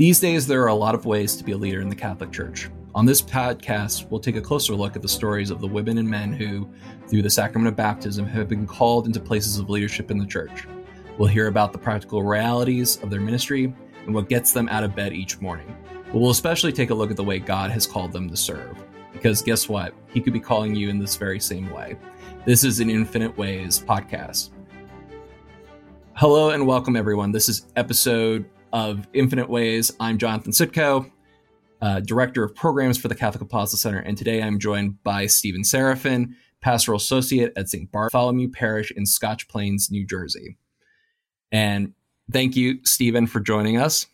These days, there are a lot of ways to be a leader in the Catholic Church. On this podcast, we'll take a closer look at the stories of the women and men who, through the sacrament of baptism, have been called into places of leadership in the Church. We'll hear about the practical realities of their ministry and what gets them out of bed each morning. But we'll especially take a look at the way God has called them to serve. Because guess what? He could be calling you in this very same way. This is an Infinite Ways podcast. Hello and welcome, everyone. This is episode of Infinite Ways. I'm Jonathan Sitko, uh, Director of Programs for the Catholic Apostolate Center, and today I'm joined by Stephen Seraphin, Pastoral Associate at St. Bartholomew Parish in Scotch Plains, New Jersey. And thank you, Stephen, for joining us.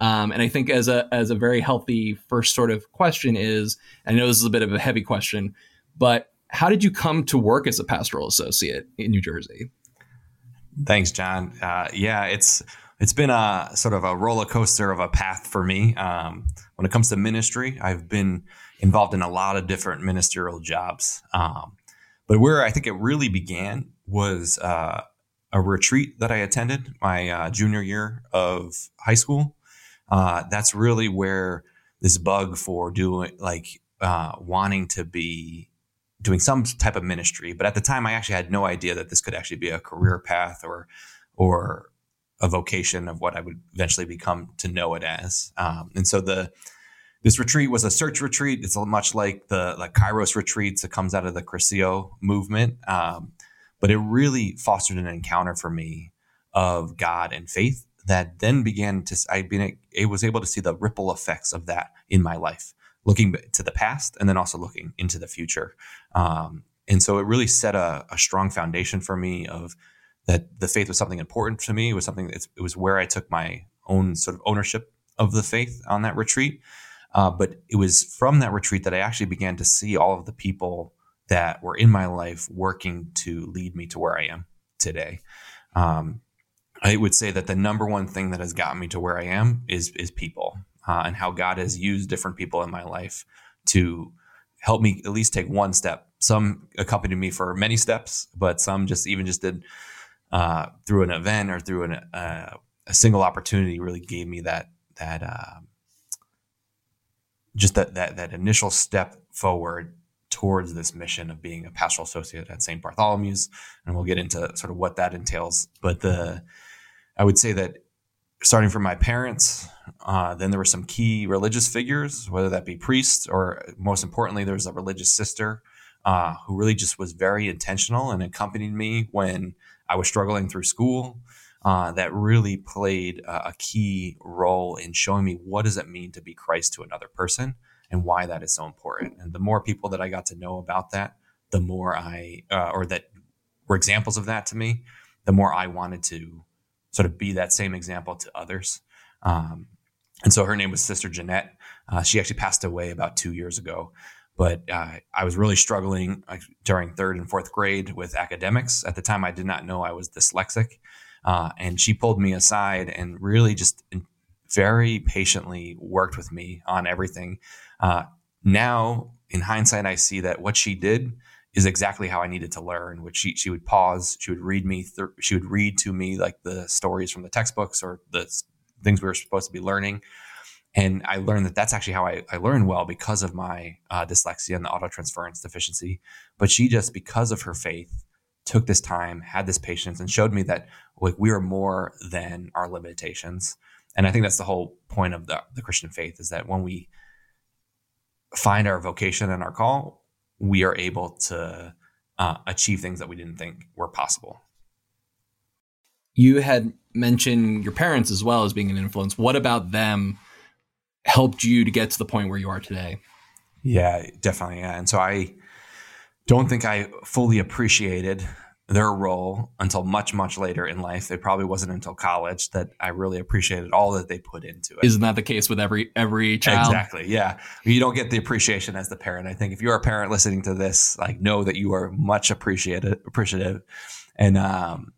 Um, and I think as a as a very healthy first sort of question is, I know this is a bit of a heavy question, but how did you come to work as a pastoral associate in New Jersey? Thanks, John. Uh, yeah, it's it's been a sort of a roller coaster of a path for me. Um, when it comes to ministry, I've been involved in a lot of different ministerial jobs. Um, but where I think it really began was uh, a retreat that I attended my uh, junior year of high school. Uh, that's really where this bug for doing like uh, wanting to be doing some type of ministry. But at the time, I actually had no idea that this could actually be a career path or or a vocation of what I would eventually become to know it as. Um, and so the this retreat was a search retreat. It's much like the like Kairos retreats that comes out of the Cursillo movement, um, but it really fostered an encounter for me of God and faith that then began to I been I was able to see the ripple effects of that in my life, looking to the past and then also looking into the future. Um, and so it really set a, a strong foundation for me of that the faith was something important to me. It was something it was where I took my own sort of ownership of the faith on that retreat. Uh, but it was from that retreat that I actually began to see all of the people that were in my life working to lead me to where I am today. Um, I would say that the number one thing that has gotten me to where I am is is people uh, and how God has used different people in my life to help me at least take one step. Some accompanied me for many steps, but some just even just did uh, through an event or through an, uh, a single opportunity really gave me that that uh, just that that that initial step forward towards this mission of being a pastoral associate at St. Bartholomew's, and we'll get into sort of what that entails. But the I would say that starting from my parents, uh, then there were some key religious figures, whether that be priests or most importantly, there was a religious sister uh, who really just was very intentional and accompanied me when I was struggling through school. Uh, that really played a, a key role in showing me what does it mean to be Christ to another person and why that is so important. And the more people that I got to know about that, the more I, uh, or that were examples of that to me, the more I wanted to sort of be that same example to others. Um, and so her name was Sister Jeanette. Uh, she actually passed away about two years ago. But uh, I was really struggling during third and fourth grade with academics. At the time, I did not know I was dyslexic. Uh, and she pulled me aside and really just very patiently worked with me on everything. Uh, now, in hindsight, I see that what she did is exactly how I needed to learn. Which she she would pause, she would read me, th- she would read to me like the stories from the textbooks or the things we were supposed to be learning, and I learned that that's actually how I, I learned well because of my uh, dyslexia and the autotransference deficiency. But she just, because of her faith, took this time, had this patience, and showed me that like we are more than our limitations. And I think that's the whole point of the, the Christian faith is that when we find our vocation and our call, we are able to uh, achieve things that we didn't think were possible. You had mentioned your parents as well as being an influence. What about them helped you to get to the point where you are today. Yeah, definitely. Yeah. And so I don't think I fully appreciated their role until much, much later in life. It probably wasn't until college that I really appreciated all that they put into it. Isn't that the case with every every child? Exactly. Yeah. You don't get the appreciation as the parent. I think if you're a parent listening to this, like know that you are much appreciated appreciative. And um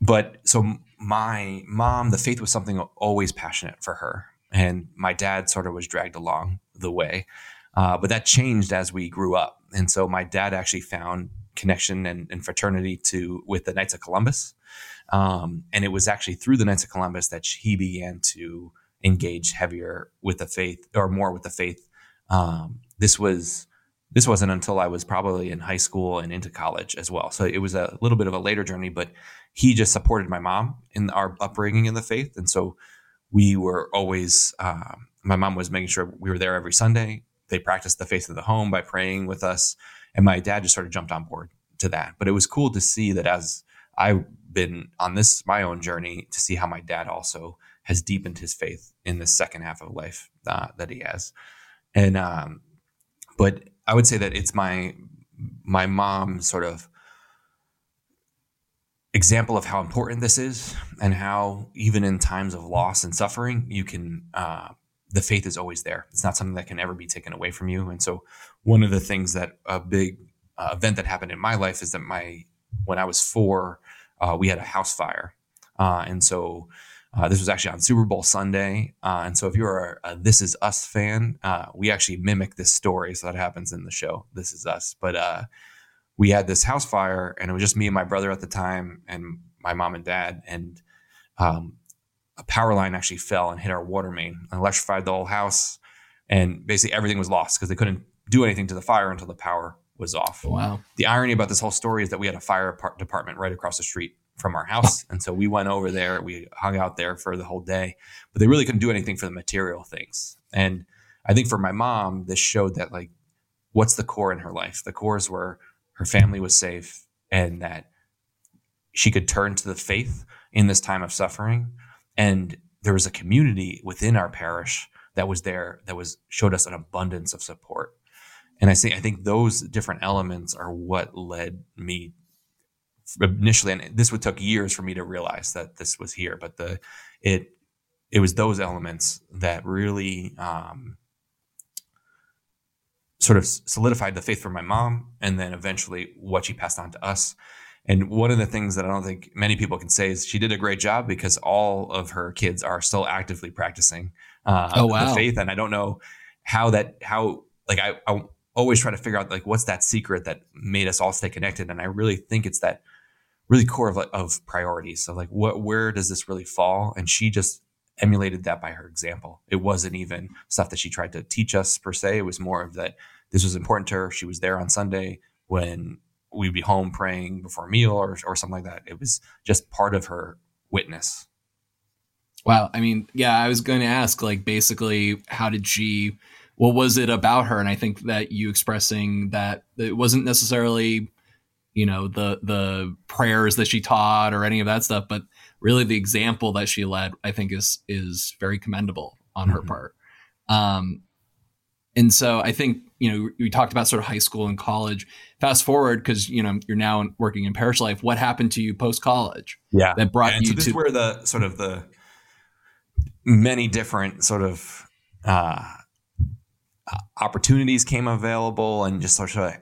but so my mom, the faith was something always passionate for her and my dad sort of was dragged along the way. Uh, but that changed as we grew up, and so my dad actually found connection and, and fraternity to with the Knights of Columbus, um, and it was actually through the Knights of Columbus that he began to engage heavier with the faith or more with the faith. Um, this was this wasn't until I was probably in high school and into college as well. So it was a little bit of a later journey, but he just supported my mom in our upbringing in the faith, and so we were always. Um, my mom was making sure we were there every Sunday. They practiced the faith of the home by praying with us, and my dad just sort of jumped on board to that. But it was cool to see that as I've been on this my own journey to see how my dad also has deepened his faith in the second half of life uh, that he has, and um, but I would say that it's my my mom sort of example of how important this is and how even in times of loss and suffering you can uh, the faith is always there it's not something that can ever be taken away from you and so one of the things that a big uh, event that happened in my life is that my when i was four uh, we had a house fire uh, and so uh, this was actually on Super Bowl Sunday. Uh, and so if you're a, a, This Is Us fan, uh, we actually mimic this story. So that happens in the show, This Is Us. But uh, we had this house fire, and it was just me and my brother at the time, and my mom and dad. And um, a power line actually fell and hit our water main and electrified the whole house. And basically everything was lost because they couldn't do anything to the fire until the power was off. Wow. The irony about this whole story is that we had a fire department right across the street from our house. And so we went over there, we hung out there for the whole day, but they really couldn't do anything for the material things. And I think for my mom, this showed that like, what's the core in her life? The cores were her family was safe and that she could turn to the faith in this time of suffering. And there was a community within our parish that was there that was showed us an abundance of support. And I say I think those different elements are what led me initially, and this would took years for me to realize that this was here, but the it it was those elements that really um, sort of solidified the faith for my mom, and then eventually what she passed on to us. And one of the things that I don't think many people can say is she did a great job because all of her kids are still actively practicing uh, oh, wow. the faith, and I don't know how that how like I, I always try to figure out like what's that secret that made us all stay connected, and I really think it's that really core of, of priorities. So like what where does this really fall? And she just emulated that by her example. It wasn't even stuff that she tried to teach us per se. It was more of that this was important to her. She was there on Sunday when we'd be home praying before a meal or, or something like that. It was just part of her witness. Wow. I mean, yeah, I was going to ask, like, basically, how did she, what was it about her? And I think that you expressing that it wasn't necessarily you know the the prayers that she taught or any of that stuff but really the example that she led i think is is very commendable on mm-hmm. her part. Um and so i think you know we talked about sort of high school and college. Fast forward because you know you're now working in parish life what happened to you post college yeah. that brought and you so this to is where the sort of the many different sort of uh opportunities came available and just sort of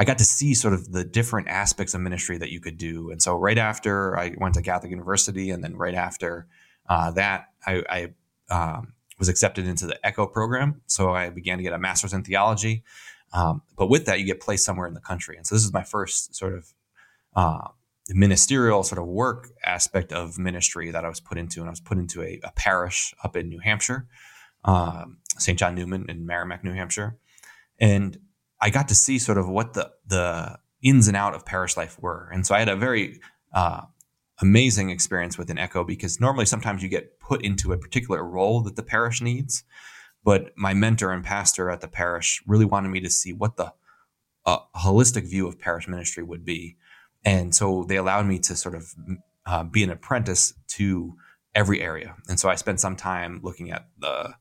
I got to see sort of the different aspects of ministry that you could do. And so right after I went to Catholic University, and then right after uh, that, I, I um, was accepted into the ECHO program. So I began to get a master's in theology. Um, but with that, you get placed somewhere in the country. And so this is my first sort of uh, ministerial sort of work aspect of ministry that I was put into. And I was put into a, a parish up in New Hampshire, um, St. John Neumann in Merrimack, New Hampshire. And I got to see sort of what the the ins and out of parish life were, and so I had a very uh, amazing experience with an echo because normally sometimes you get put into a particular role that the parish needs, but my mentor and pastor at the parish really wanted me to see what the uh, holistic view of parish ministry would be, and so they allowed me to sort of uh, be an apprentice to every area, and so I spent some time looking at the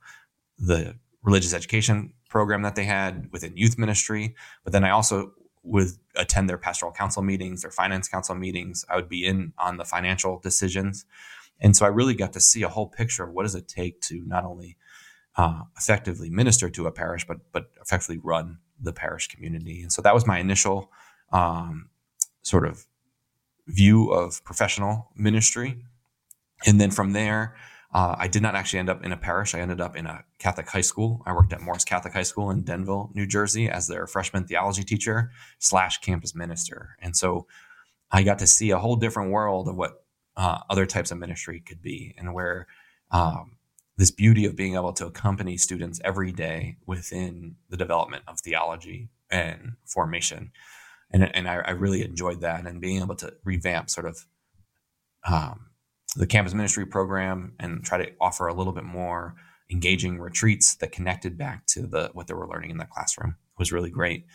the religious education program that they had within youth ministry. But then I also would attend their pastoral council meetings, their finance council meetings. I would be in on the financial decisions. And so I really got to see a whole picture of what does it take to not only uh, effectively minister to a parish, but but effectively run the parish community. And so that was my initial um, sort of view of professional ministry. And then from there, uh, I did not actually end up in a parish. I ended up in a Catholic high school. I worked at Morris Catholic High School in Denville, New Jersey, as their freshman theology teacher slash campus minister. And so I got to see a whole different world of what uh, other types of ministry could be, and where um, this beauty of being able to accompany students every day within the development of theology and formation. And, and I, I really enjoyed that and being able to revamp sort of um, the campus ministry program and try to offer a little bit more engaging retreats that connected back to the what they were learning in the classroom was really great.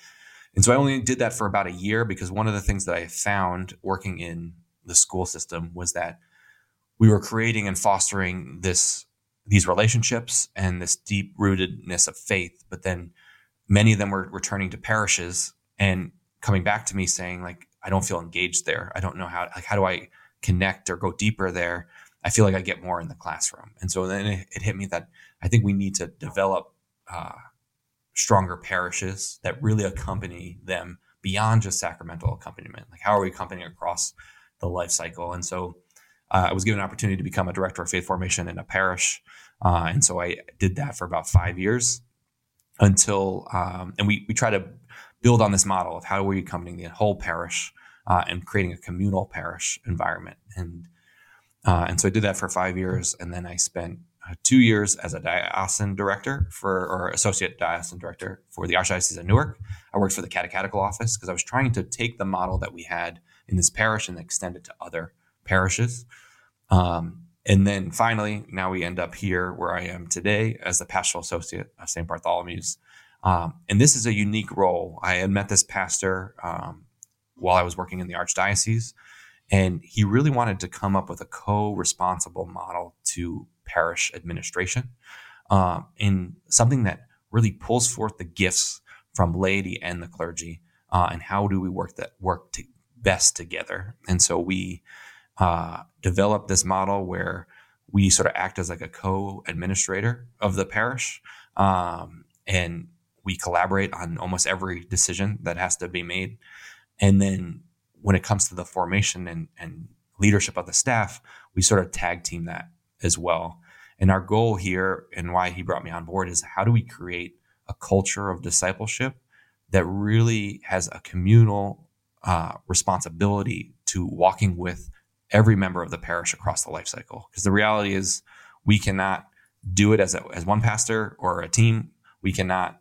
And so I only did that for about a year because one of the things that I found working in the school system was that we were creating and fostering this these relationships and this deep rootedness of faith. But then many of them were returning to parishes and coming back to me saying, like, I don't feel engaged there. I don't know how, like, how do I connect or go deeper there? I feel like I get more in the classroom. And so then it, it hit me that I think we need to develop uh, stronger parishes that really accompany them beyond just sacramental accompaniment. Like, how are we accompanying across the life cycle? And so uh, I was given an opportunity to become a director of faith formation in a parish. Uh, and so I did that for about five years until, um, and we, we try to build on this model of how are we accompanying the whole parish uh, and creating a communal parish environment. And, uh, and so I did that for five years. And then I spent uh, two years as a diocesan director for, or associate diocesan director for the Archdiocese of Newark. I worked for the catechetical office because I was trying to take the model that we had in this parish and extend it to other parishes. Um, and then finally, now we end up here where I am today as the pastoral associate of St. Bartholomew's. Um, and this is a unique role. I had met this pastor um, while I was working in the archdiocese, and he really wanted to come up with a co-responsible model to parish administration um, in something that really pulls forth the gifts from laity and the clergy, uh, and how do we work that work to best together. And so we uh, developed this model where we sort of act as like a co-administrator of the parish, um, and we collaborate on almost every decision that has to be made. And then when it comes to the formation and, and leadership of the staff, we sort of tag team that as well. And our goal here and why he brought me on board is how do we create a culture of discipleship that really has a communal uh, responsibility to walking with every member of the parish across the life cycle. Because the reality is, we cannot do it as, a, as one pastor or a team. We cannot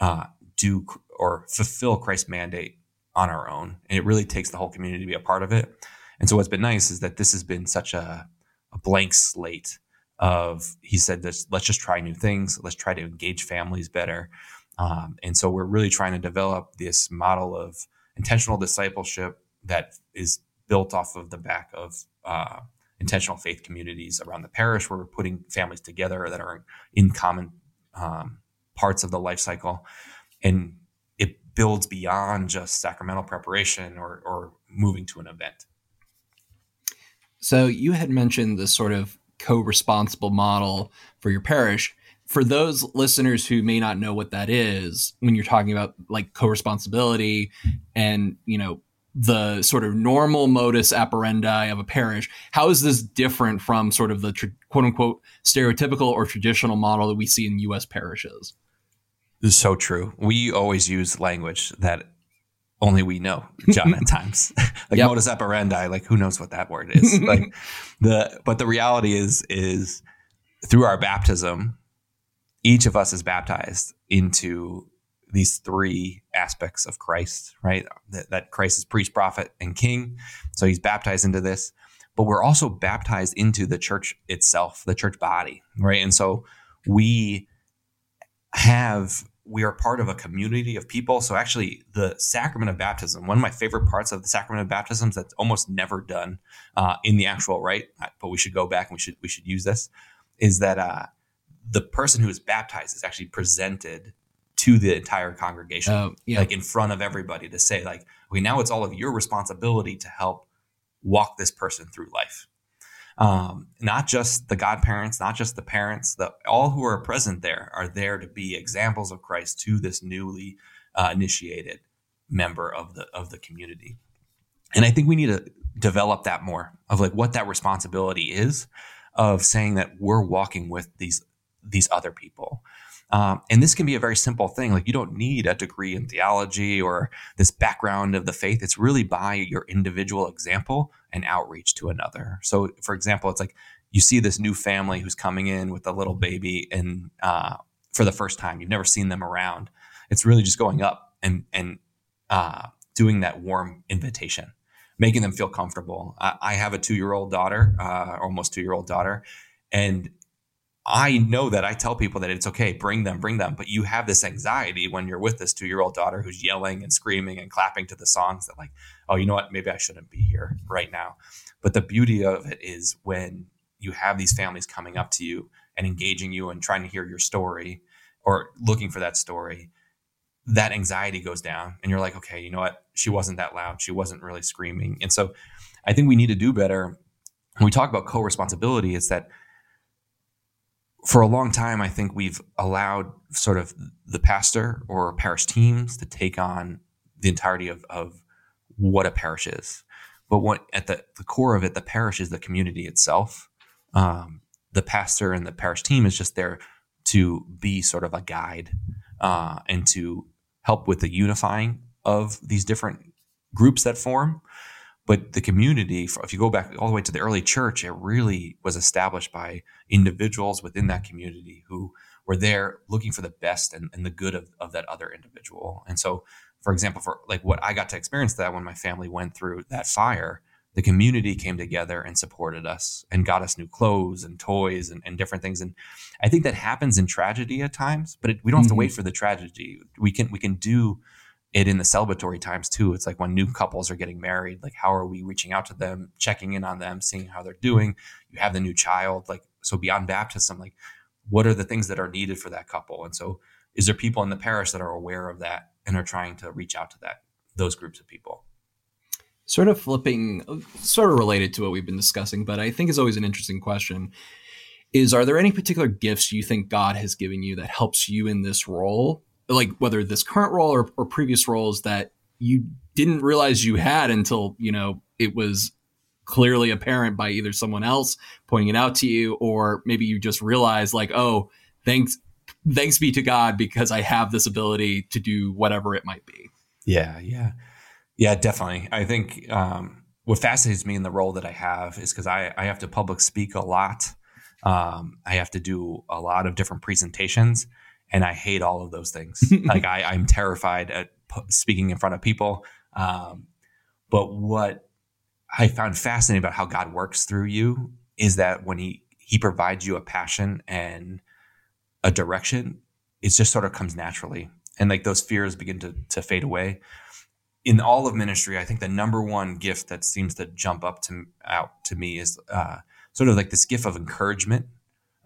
uh, do or fulfill Christ's mandate on our own. And it really takes the whole community to be a part of it. And so, what's been nice is that this has been such a, a blank slate of, he said, this, let's just try new things. Let's try to engage families better. Um, and so, we're really trying to develop this model of intentional discipleship that is built off of the back of uh, intentional faith communities around the parish where we're putting families together that are in common um, parts of the life cycle. And builds beyond just sacramental preparation or, or moving to an event. So you had mentioned this sort of co-responsible model for your parish. For those listeners who may not know what that is, when you're talking about like co-responsibility and, you know, the sort of normal modus operandi of a parish. How is this different from sort of the tr- quote unquote stereotypical or traditional model that we see in U.S. parishes? This is so true. We always use language that only we know, John, at times. like yep. modus operandi, like who knows what that word is. like the but the reality is is through our baptism, each of us is baptized into these three aspects of Christ, right? That, that Christ is priest, prophet, and king. So he's baptized into this, but we're also baptized into the church itself, the church body, right? And so we have we are part of a community of people. So actually, the sacrament of baptism, one of my favorite parts of the sacrament of baptisms that's almost never done uh, in the actual rite, but we should go back and we should we should use this, is that uh, the person who is baptized is actually presented to the entire congregation, oh, yeah. like in front of everybody to say, like, okay, now it's all of your responsibility to help walk this person through life. Um, not just the godparents, not just the parents, the, all who are present there are there to be examples of Christ to this newly uh, initiated member of the of the community. And I think we need to develop that more of like what that responsibility is of saying that we're walking with these these other people um, and this can be a very simple thing. Like you don't need a degree in theology or this background of the faith. It's really by your individual example and outreach to another. So, for example, it's like you see this new family who's coming in with a little baby and uh, for the first time, you've never seen them around. It's really just going up and and uh, doing that warm invitation, making them feel comfortable. I, I have a two year old daughter, uh, almost two year old daughter, and I know that I tell people that it's okay, bring them, bring them. But you have this anxiety when you're with this two year old daughter who's yelling and screaming and clapping to the songs that, like, oh, you know what? Maybe I shouldn't be here right now. But the beauty of it is when you have these families coming up to you and engaging you and trying to hear your story or looking for that story, that anxiety goes down. And you're like, okay, you know what? She wasn't that loud. She wasn't really screaming. And so I think we need to do better. When we talk about co responsibility, it's that for a long time, I think we've allowed sort of the pastor or parish teams to take on the entirety of, of what a parish is. But what at the, the core of it, the parish is the community itself. Um, the pastor and the parish team is just there to be sort of a guide uh, and to help with the unifying of these different groups that form. But the community, if you go back all the way to the early church, it really was established by individuals within that community who were there looking for the best and, and the good of, of that other individual. And so, for example, for like what I got to experience that when my family went through that fire, the community came together and supported us and got us new clothes and toys and, and different things. And I think that happens in tragedy at times, but it, we don't have to wait mm-hmm. for the tragedy. We can we can do it in the celebratory times too. It's like when new couples are getting married, like how are we reaching out to them, checking in on them, seeing how they're doing? You have the new child, like so beyond baptism, like what are the things that are needed for that couple? And so is there people in the parish that are aware of that and are trying to reach out to that those groups of people? Sort of flipping, sort of related to what we've been discussing, but I think is always an interesting question. Is are there any particular gifts you think God has given you that helps you in this role like whether this current role or, or previous roles that you didn't realize you had until you know it was clearly apparent by either someone else pointing it out to you or maybe you just realized like oh thanks thanks be to god because i have this ability to do whatever it might be. Yeah yeah. Yeah definitely. I think um, what fascinates me in the role that i have is because I, I have to public speak a lot. Um, i have to do a lot of different presentations and I hate all of those things. like I, I'm terrified at p- speaking in front of people. Um, but what I found fascinating about how God works through you is that when He He provides you a passion and a direction, it just sort of comes naturally, and like those fears begin to to fade away. In all of ministry, I think the number one gift that seems to jump up to out to me is uh, sort of like this gift of encouragement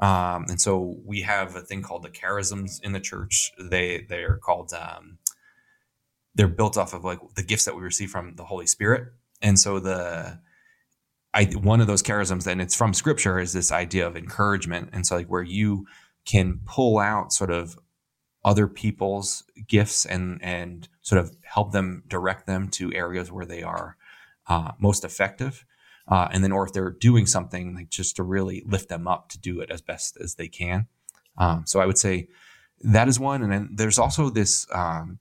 um, and so we have a thing called the charisms in the church. They they're called um, they're built off of like the gifts that we receive from the Holy Spirit. And so the I one of those charisms, and it's from Scripture, is this idea of encouragement. And so like where you can pull out sort of other people's gifts and and sort of help them direct them to areas where they are uh, most effective uh, and then or if they're doing something like just to really lift them up to do it as best as they can. Um, so i would say that is one. And then there's also this um,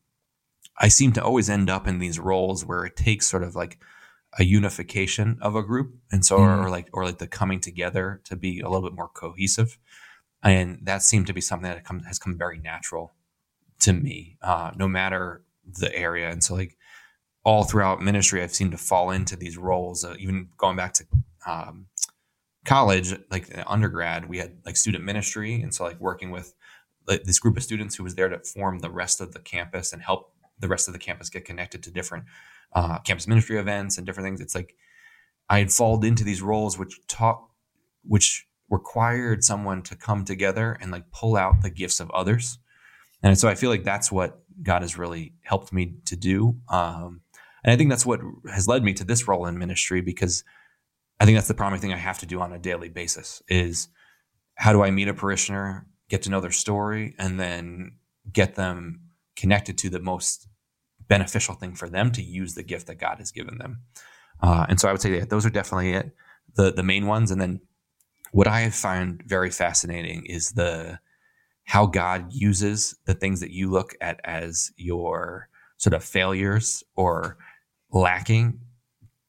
i seem to always end up in these roles where it takes sort of like a unification of a group. And so mm. or, like or like the coming together to be a little bit more cohesive. And that seemed to be something that come, has come very natural to me uh, no matter the area. And so like all throughout ministry, I've seemed to fall into these roles. Uh, even going back to um, college, like undergrad, we had like student ministry, and so like working with like, this group of students who was there to form the rest of the campus and help the rest of the campus get connected to different uh, campus ministry events and different things. It's like I had fallen into these roles which taught, which required someone to come together and like pull out the gifts of others. And so I feel like that's what God has really helped me to do. Um, and I think that's what has led me to this role in ministry because I think that's the primary thing I have to do on a daily basis is how do I meet a parishioner, get to know their story, and then get them connected to the most beneficial thing for them to use the gift that God has given them. Uh, and so I would say that those are definitely it, the the main ones. And then what I have found very fascinating is the how God uses the things that you look at as your sort of failures or lacking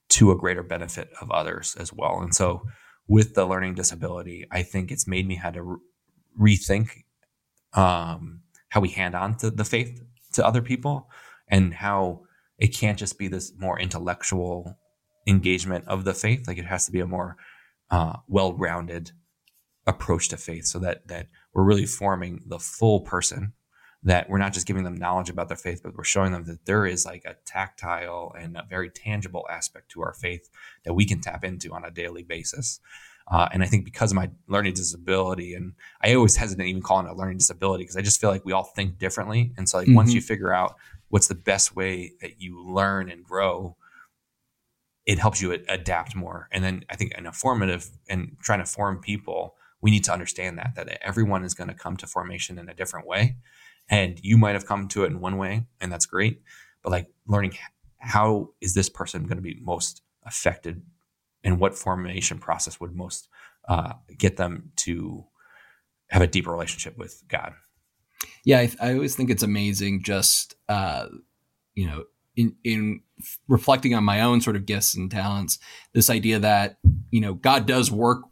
to a greater benefit of others as well. And so with the learning disability, I think it's made me have to re- rethink um, how we hand on to the faith to other people and how it can't just be this more intellectual engagement of the faith. Like it has to be a more uh, well-rounded approach to faith, so that that we're really forming the full person. That we're not just giving them knowledge about their faith, but we're showing them that there is like a tactile and a very tangible aspect to our faith that we can tap into on a daily basis. Uh, and I think because of my learning disability, and I always hesitate even calling it a learning disability because I just feel like we all think differently. And so, like, mm-hmm. once you figure out what's the best way that you learn and grow, it helps you adapt more. And then I think in a formative and trying to form people, we need to understand that that everyone is going to come to formation in a different way, and you might have come to it in one way, and that's great. But like learning how is this person going to be most affected and what formation process would most uh, get them to have a deeper relationship with God. Yeah, I, I always think it's amazing. Just uh, you know, in in reflecting on my own sort of gifts and talents, this idea that you know God does work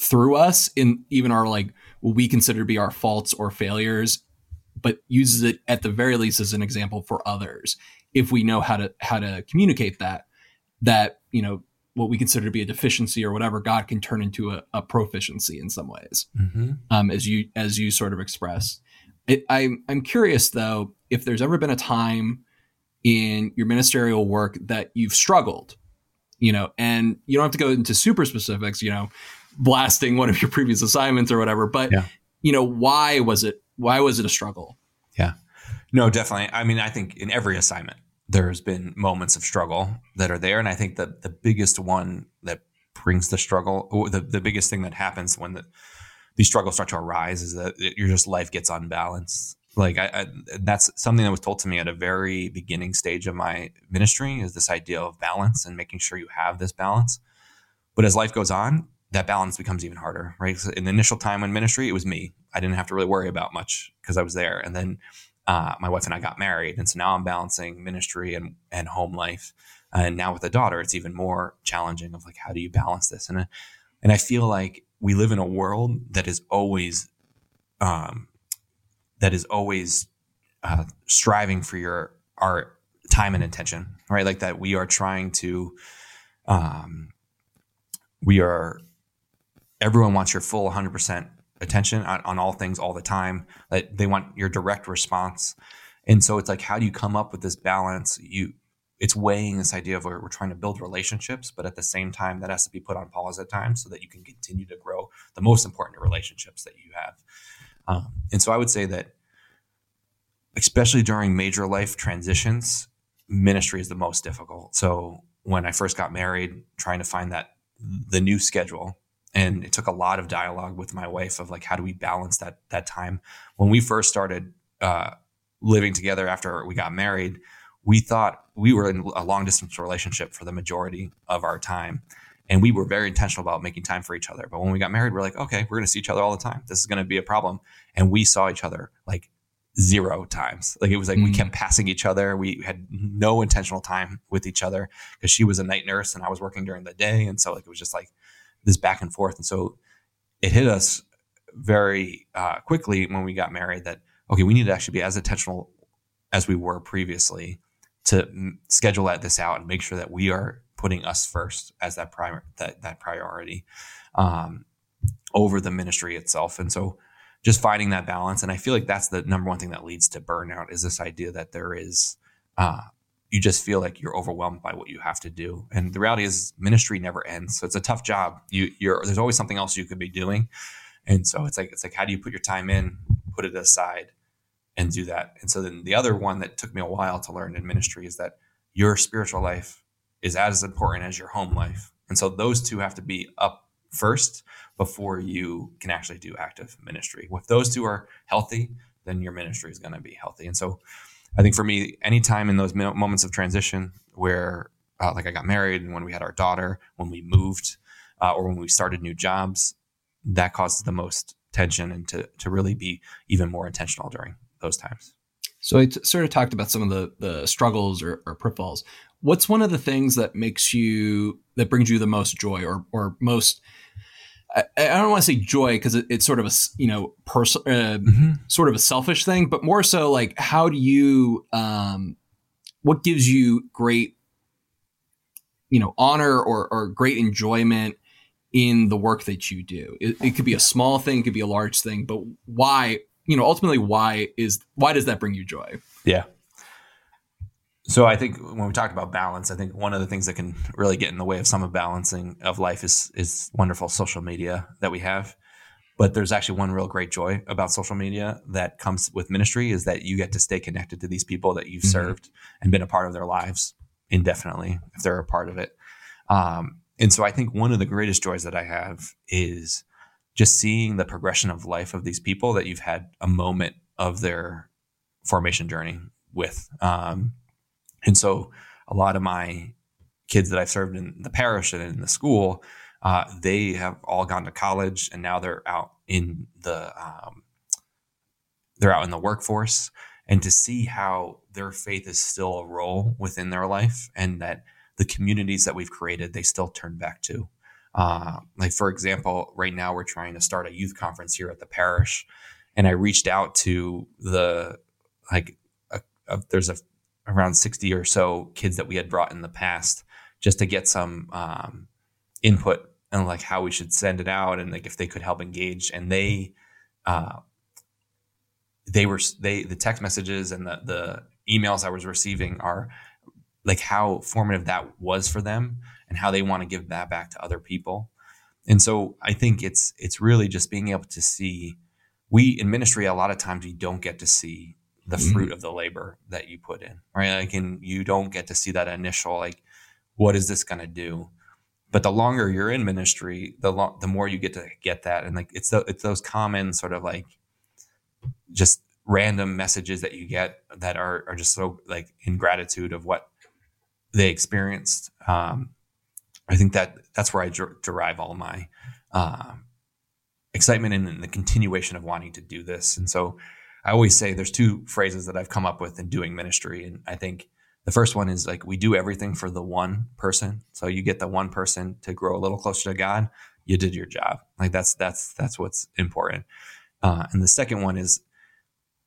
through us in even our like what we consider to be our faults or failures, but uses it at the very least as an example for others. If we know how to how to communicate that, that you know what we consider to be a deficiency or whatever, God can turn into a, a proficiency in some ways, mm-hmm. um, as you as you sort of express. It, I'm I'm curious though if there's ever been a time in your ministerial work that you've struggled, you know, and you don't have to go into super specifics, you know, blasting one of your previous assignments or whatever, but yeah. you know, why was it why was it a struggle? Yeah. No, definitely. I mean, I think in every assignment, there's been moments of struggle that are there. And I think that the biggest one that brings the struggle, the, the biggest thing that happens when the, these struggles start to arise is that your just life gets unbalanced. Like I, I, that's something that was told to me at a very beginning stage of my ministry is this idea of balance and making sure you have this balance. But as life goes on, that balance becomes even harder, right? So in the initial time in ministry, it was me. I didn't have to really worry about much because I was there. And then uh, my wife and I got married, and so now I'm balancing ministry and and home life. And now with a daughter, it's even more challenging. Of like, how do you balance this? And and I feel like we live in a world that is always, um, that is always uh, striving for your our time and attention, right? Like that we are trying to, um, we are. Everyone wants your full 100 percent attention on, on all things all the time. That they want your direct response. And so it's like, how do you come up with this balance? You, it's weighing this idea of where we're trying to build relationships, but at the same time, that has to be put on pause at times so that you can continue to grow the most important relationships that you have. Um, and so I would say that, especially during major life transitions, ministry is the most difficult. So when I first got married, trying to find that the new schedule and it took a lot of dialogue with my wife of like how do we balance that that time? When we first started uh, living together after we got married we thought we were in a long distance relationship for the majority of our time. And we were very intentional about making time for each other. But when we got married we're like okay we're going to see each other all the time. This is going to be a problem. And we saw each other like zero times. Like it was like mm. we kept passing each other. We had no intentional time with each other because she was a night nurse and i was working during the day. And so like it was just like this back and forth. And so it hit us very uh, quickly when we got married that okay, we need to actually be as intentional as we were previously to m- schedule that this out and make sure that we are putting us first as that primary that that priority um, over the ministry itself. And so just finding that balance, and I feel like that's the number one thing that leads to burnout is this idea that there is uh, you just feel like you're overwhelmed by what you have to do. And the reality is ministry never ends. So it's a tough job. You you're there's always something else you could be doing. And so it's like it's like how do you put your time in, put it aside and do that. And so then the other one that took me a while to learn in ministry is that your spiritual life is as important as your home life. And so those two have to be up first before you can actually do active ministry. If those two are healthy, then your ministry is going to be healthy. And so I think for me, anytime in those moments of transition where, uh, like, I got married and when we had our daughter, when we moved, uh, or when we started new jobs, that causes the most tension and to, to really be even more intentional during those times. So I t- sort of talked about some of the the struggles or, or pitfalls. What's one of the things that makes you that brings you the most joy or or most I, I don't want to say joy because it, it's sort of a you know pers- uh, mm-hmm. sort of a selfish thing, but more so like how do you um, what gives you great you know honor or, or great enjoyment in the work that you do. It, it could be a small thing, it could be a large thing, but why you know ultimately why is why does that bring you joy? Yeah. So I think when we talk about balance, I think one of the things that can really get in the way of some of balancing of life is is wonderful social media that we have. But there's actually one real great joy about social media that comes with ministry is that you get to stay connected to these people that you've mm-hmm. served and been a part of their lives indefinitely if they're a part of it. Um, and so I think one of the greatest joys that I have is just seeing the progression of life of these people that you've had a moment of their formation journey with. Um, and so a lot of my kids that I've served in the parish and in the school, uh, they have all gone to college and now they're out in the um, they're out in the workforce. And to see how their faith is still a role within their life and that the communities that we've created, they still turn back to. Uh, like for example, right now we're trying to start a youth conference here at the parish, and I reached out to the like a, a, there's a around 60 or so kids that we had brought in the past just to get some um, input and like how we should send it out and like if they could help engage and they uh, they were they the text messages and the the emails I was receiving are like how formative that was for them and how they want to give that back to other people. And so I think it's it's really just being able to see we in ministry a lot of times we don't get to see the mm-hmm. fruit of the labor that you put in, right? Like, and you don't get to see that initial, like, what is this going to do? But the longer you're in ministry, the lo- the more you get to get that, and like, it's the, it's those common sort of like, just random messages that you get that are are just so like in gratitude of what they experienced. Um, I think that that's where I der- derive all my uh, excitement and the continuation of wanting to do this, and so I always say there's two phrases that I've come up with in doing ministry. And I think the first one is like we do everything for the one person. So you get the one person to grow a little closer to God, you did your job. Like that's that's that's what's important. Uh, and the second one is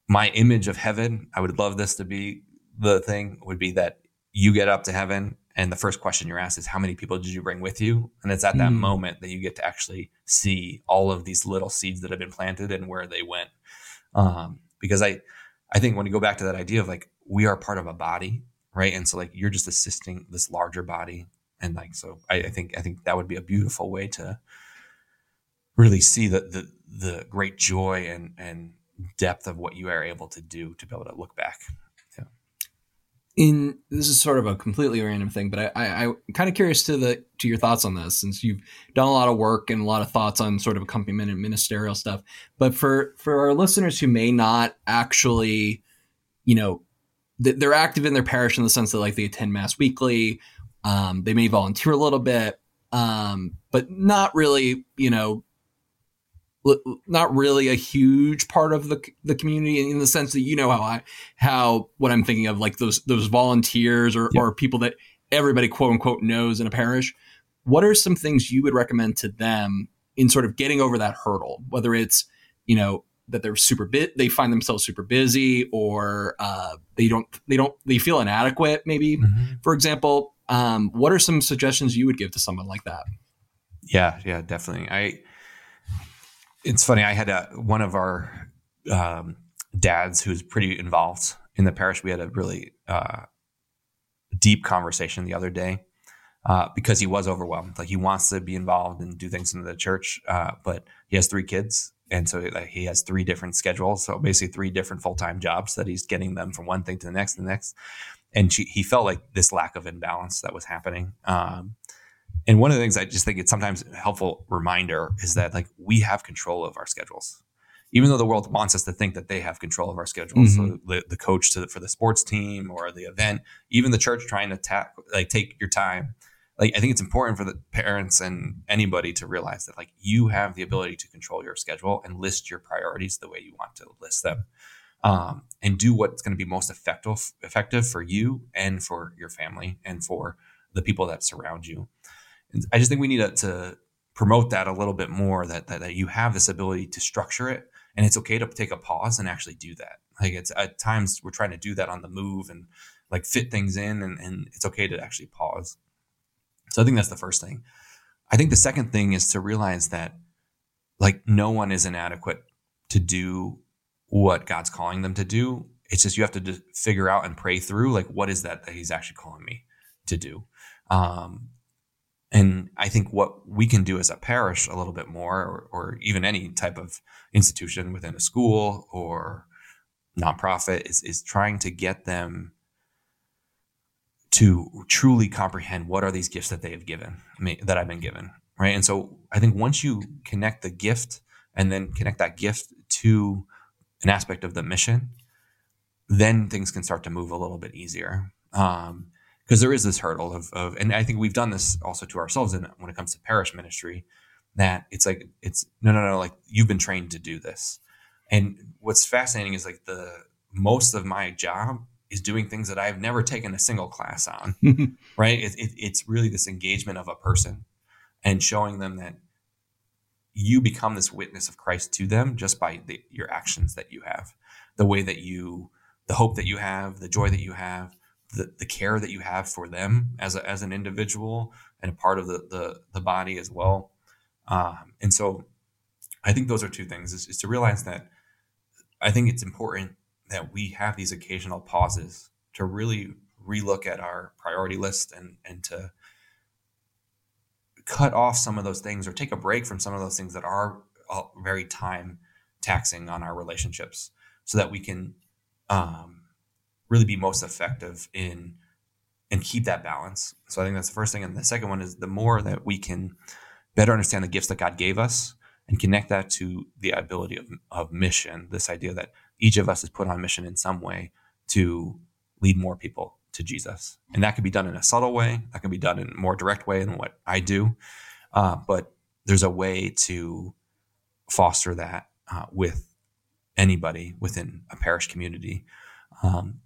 my image of heaven. I would love this to be the thing would be that you get up to heaven and the first question you're asked is how many people did you bring with you and it's at that mm. moment that you get to actually see all of these little seeds that have been planted and where they went um, because I I think when you go back to that idea of like we are part of a body, right? And so like you're just assisting this larger body, and like so I, I think I think that would be a beautiful way to really see the the the great joy and and depth of what you are able to do to be able to look back in this is sort of a completely random thing, but I, I, I'm kind of curious to the to your thoughts on this since you've done a lot of work and a lot of thoughts on sort of accompaniment and ministerial stuff. But for for our listeners who may not actually, you know, they're active in their parish in the sense that like they attend mass weekly, um, they may volunteer a little bit, um, but not really, you know, not really a huge part of the the community in the sense that you know how I how what I'm thinking of like those those volunteers or, or people that everybody quote unquote knows in a parish. What are some things you would recommend to them in sort of getting over that hurdle? Whether it's you know that they're super bit they find themselves super busy or uh, they don't they don't they feel inadequate maybe mm-hmm. for example um, what are some suggestions you would give to someone like that yeah yeah definitely i it's funny. I had a, one of our um, dads who's pretty involved in the parish. We had a really uh, deep conversation the other day uh, because he was overwhelmed. Like he wants to be involved and do things in the church, uh, but he has three kids, and so like, he has three different schedules. So basically, three different full time jobs that he's getting them from one thing to the next, and the next. And she, he felt like this lack of imbalance that was happening. Um, and one of the things I just think it's sometimes a helpful reminder is that like we have control of our schedules. Even though the world wants us to think that they have control of our schedules, mm-hmm. so the, the coach to, for the sports team or the event, even the church trying to tap, like take your time. Like I think it's important for the parents and anybody to realize that like you have the ability to control your schedule and list your priorities the way you want to list them, um, and do what's going to be most effective effective for you and for your family and for the people that surround you. I just think we need to, to promote that a little bit more that, that, that you have this ability to structure it and it's okay to take a pause and actually do that. Like it's at times we're trying to do that on the move and like fit things in and, and it's okay to actually pause. So i think that's the first thing. I think the second thing is to realize that like no one is inadequate to do what god's calling them to do. It's just you have to figure out and pray through like what is that that he's actually calling me to do? Um, and I think what we can do as a parish a little bit more, or, or even any type of institution within a school or nonprofit, is, is trying to get them to truly comprehend what are these gifts that they have given me, that I've been given, right? And so I think once you connect the gift and then connect that gift to an aspect of the mission, then things can start to move a little bit easier. Um, because there is this hurdle of, of and I think we've done this also to ourselves in, when it comes to parish ministry that it's like it's no no no like you've been trained to do this. And what's fascinating is like the most of my job is doing things that I've never taken a single class on. Right? It, it, it's really this engagement of a person and showing them that you become this witness of Christ to them just by the, your actions that you have. The way that you the hope that you have the joy that you have the, the care that you have for them as a, as an individual and a part of the the, the body as well. Um, and so, I think those are two things: is, is to realize that I think it's important that we have these occasional pauses to really relook at our priority list and and to cut off some of those things or take a break from some of those things that are uh, very time taxing on our relationships so that we can um, really be most effective in and keep that balance. So I think that's the first thing. And the second one is the more that we can better understand the gifts that God gave us and connect that to the ability of, of mission, this idea that each of us is put on mission in some way to lead more people to Jesus. And that can be done in a subtle way, that can be done in a more direct way than what I do. Uh, but there's a way to foster that uh, with anybody within a parish community. Um,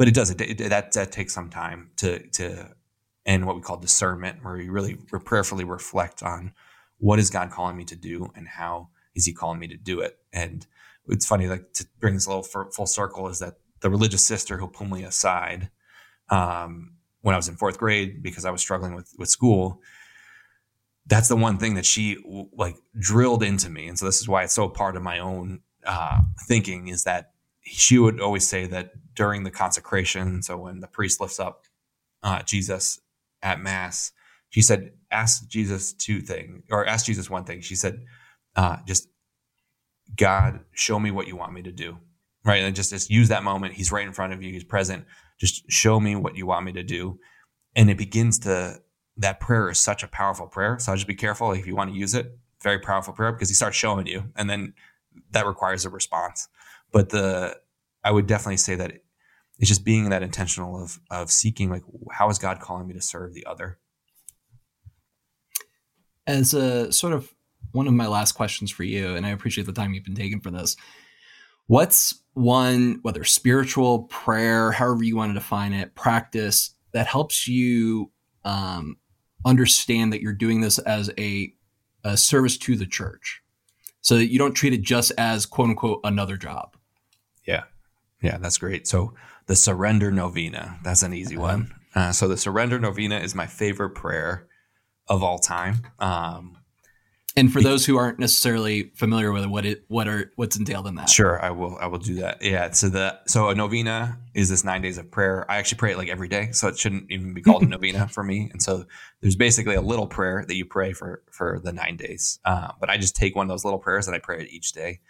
but it does it, it, that that takes some time to to and what we call discernment where you really prayerfully reflect on what is god calling me to do and how is he calling me to do it. And it's funny like to bring this a little full circle is that the religious sister who pulled me aside um, when i was in fourth grade because i was struggling with with school that's the one thing that she like drilled into me. And so this is why it's so part of my own uh, thinking is that she would always say that during the consecration. So when the priest lifts up uh, Jesus at mass, she said, "Ask Jesus two things, or ask Jesus one thing." She said, uh, "Just God, show me what you want me to do." Right, and just, just use that moment. He's right in front of you. He's present. Just show me what you want me to do, and it begins to. That prayer is such a powerful prayer. So just be careful if you want to use it. Very powerful prayer because he starts showing you, and then that requires a response. But the I would definitely say that it's just being that intentional of of seeking like how is God calling me to serve the other. As a sort of one of my last questions for you, and I appreciate the time you've been taking for this. What's one, whether spiritual, prayer, however you want to define it, practice that helps you um, understand that you're doing this as a, a service to the church, so that you don't treat it just as quote unquote another job? Yeah, yeah, that's great. So the surrender novena. That's an easy one. Uh, so the surrender novena is my favorite prayer of all time. Um, and for those who aren't necessarily familiar with it, what it what are what's entailed in that? Sure, I will. I will do that. Yeah. So the so a novena is this nine days of prayer. I actually pray it like every day, so it shouldn't even be called a novena for me. And so there's basically a little prayer that you pray for for the nine days. Uh, but I just take one of those little prayers and I pray it each day.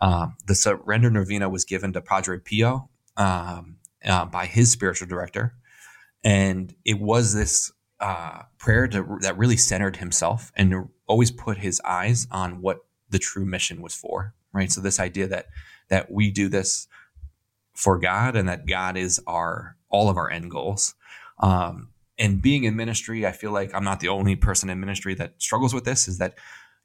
Um, the surrender novena was given to Padre Pio. Um, uh, by his spiritual director. And it was this uh, prayer to, that really centered himself and always put his eyes on what the true mission was for, right? So this idea that that we do this for God and that God is our all of our end goals. Um, and being in ministry, I feel like I'm not the only person in ministry that struggles with this. Is that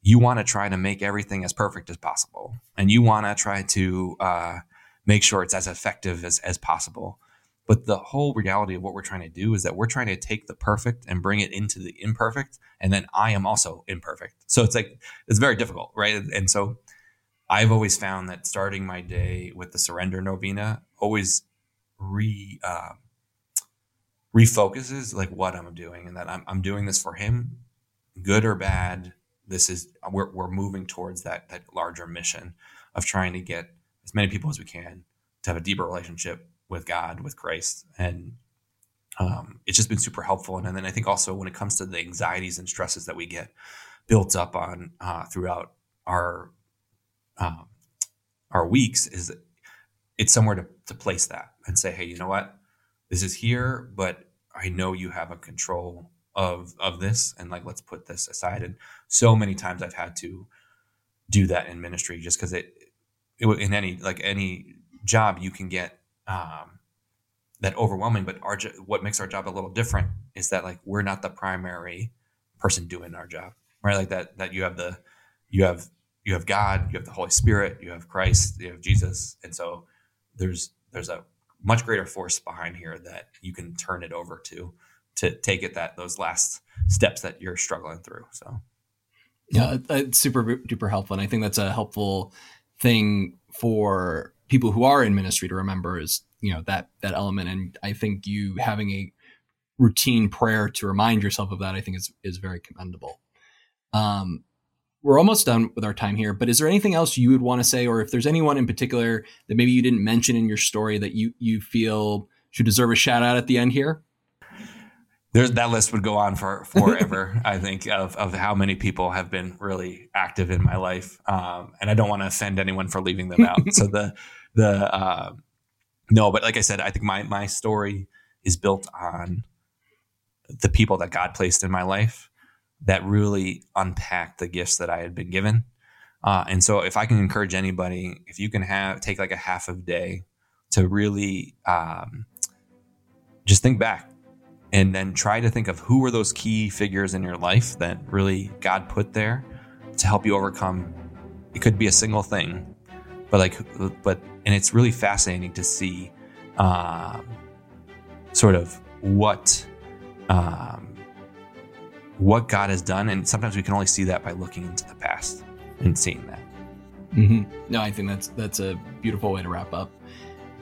you want to try to make everything as perfect as possible, and you want to try to uh, make sure it's as effective as, as possible. But the whole reality of what we're trying to do is that we're trying to take the perfect and bring it into the imperfect. And then I am also imperfect. So it's like, it's very difficult, right? And so I've always found that starting my day with the surrender novena always re, uh, refocuses like what I'm doing and that I'm, I'm doing this for him, good or bad. This is, we're, we're moving towards that, that larger mission of trying to get as many people as we can to have a deeper relationship with God, with Christ, and um, it's just been super helpful. And, and, then I think also when it comes to the anxieties and stresses that we get built up on uh, throughout our uh, our weeks, is it's somewhere to, to place that and say, hey, you know what, this is here, but I know you have a control of of this, and like let's put this aside. And so many times I've had to do that in ministry just because it in any like any job you can get um, that overwhelming. But our what makes our job a little different is that like we're not the primary person doing our job, right? Like that that you have the you have you have God, you have the Holy Spirit, you have Christ, you have Jesus, and so there's there's a much greater force behind here that you can turn it over to to take it that those last steps that you're struggling through. So yeah, it's super duper helpful, and I think that's a helpful thing for people who are in ministry to remember is you know that that element. And i think you having a routine prayer to remind yourself of that i think is is very commendable. Um we're almost done with our time here but is there anything else you would want to say? Or if there's anyone in particular that maybe you didn't mention in your story that you you feel should deserve a shout out at the end here there's that list would go on for forever. I think of of how many people have been really active in my life, um, and I don't want to offend anyone for leaving them out. so the the uh, no, but like I said, I think my my story is built on the people that God placed in my life that really unpacked the gifts that I had been given. Uh, and so, if I can encourage anybody, if you can have take like a half of day to really um, just think back and then try to think of who were those key figures in your life that really God put there to help you overcome. It could be a single thing, but like, but and it's really fascinating to see um, sort of what um, what God has done, and sometimes we can only see that by looking into the past and seeing that. Mm-hmm. No, I think that's that's a beautiful way to wrap up.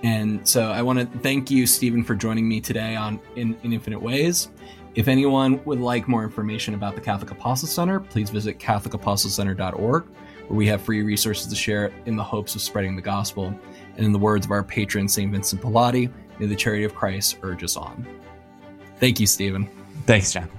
And so I want to thank you, Stephen, for joining me today on in, in Infinite Ways. If anyone would like more information about the Catholic Apostolate Center, please visit CatholicApostolateCenter.org, where we have free resources to share in the hopes of spreading the gospel. And in the words of our patron, St. Vincent Pallotti, may the charity of Christ urge us on. Thank you, Stephen. Thanks, John.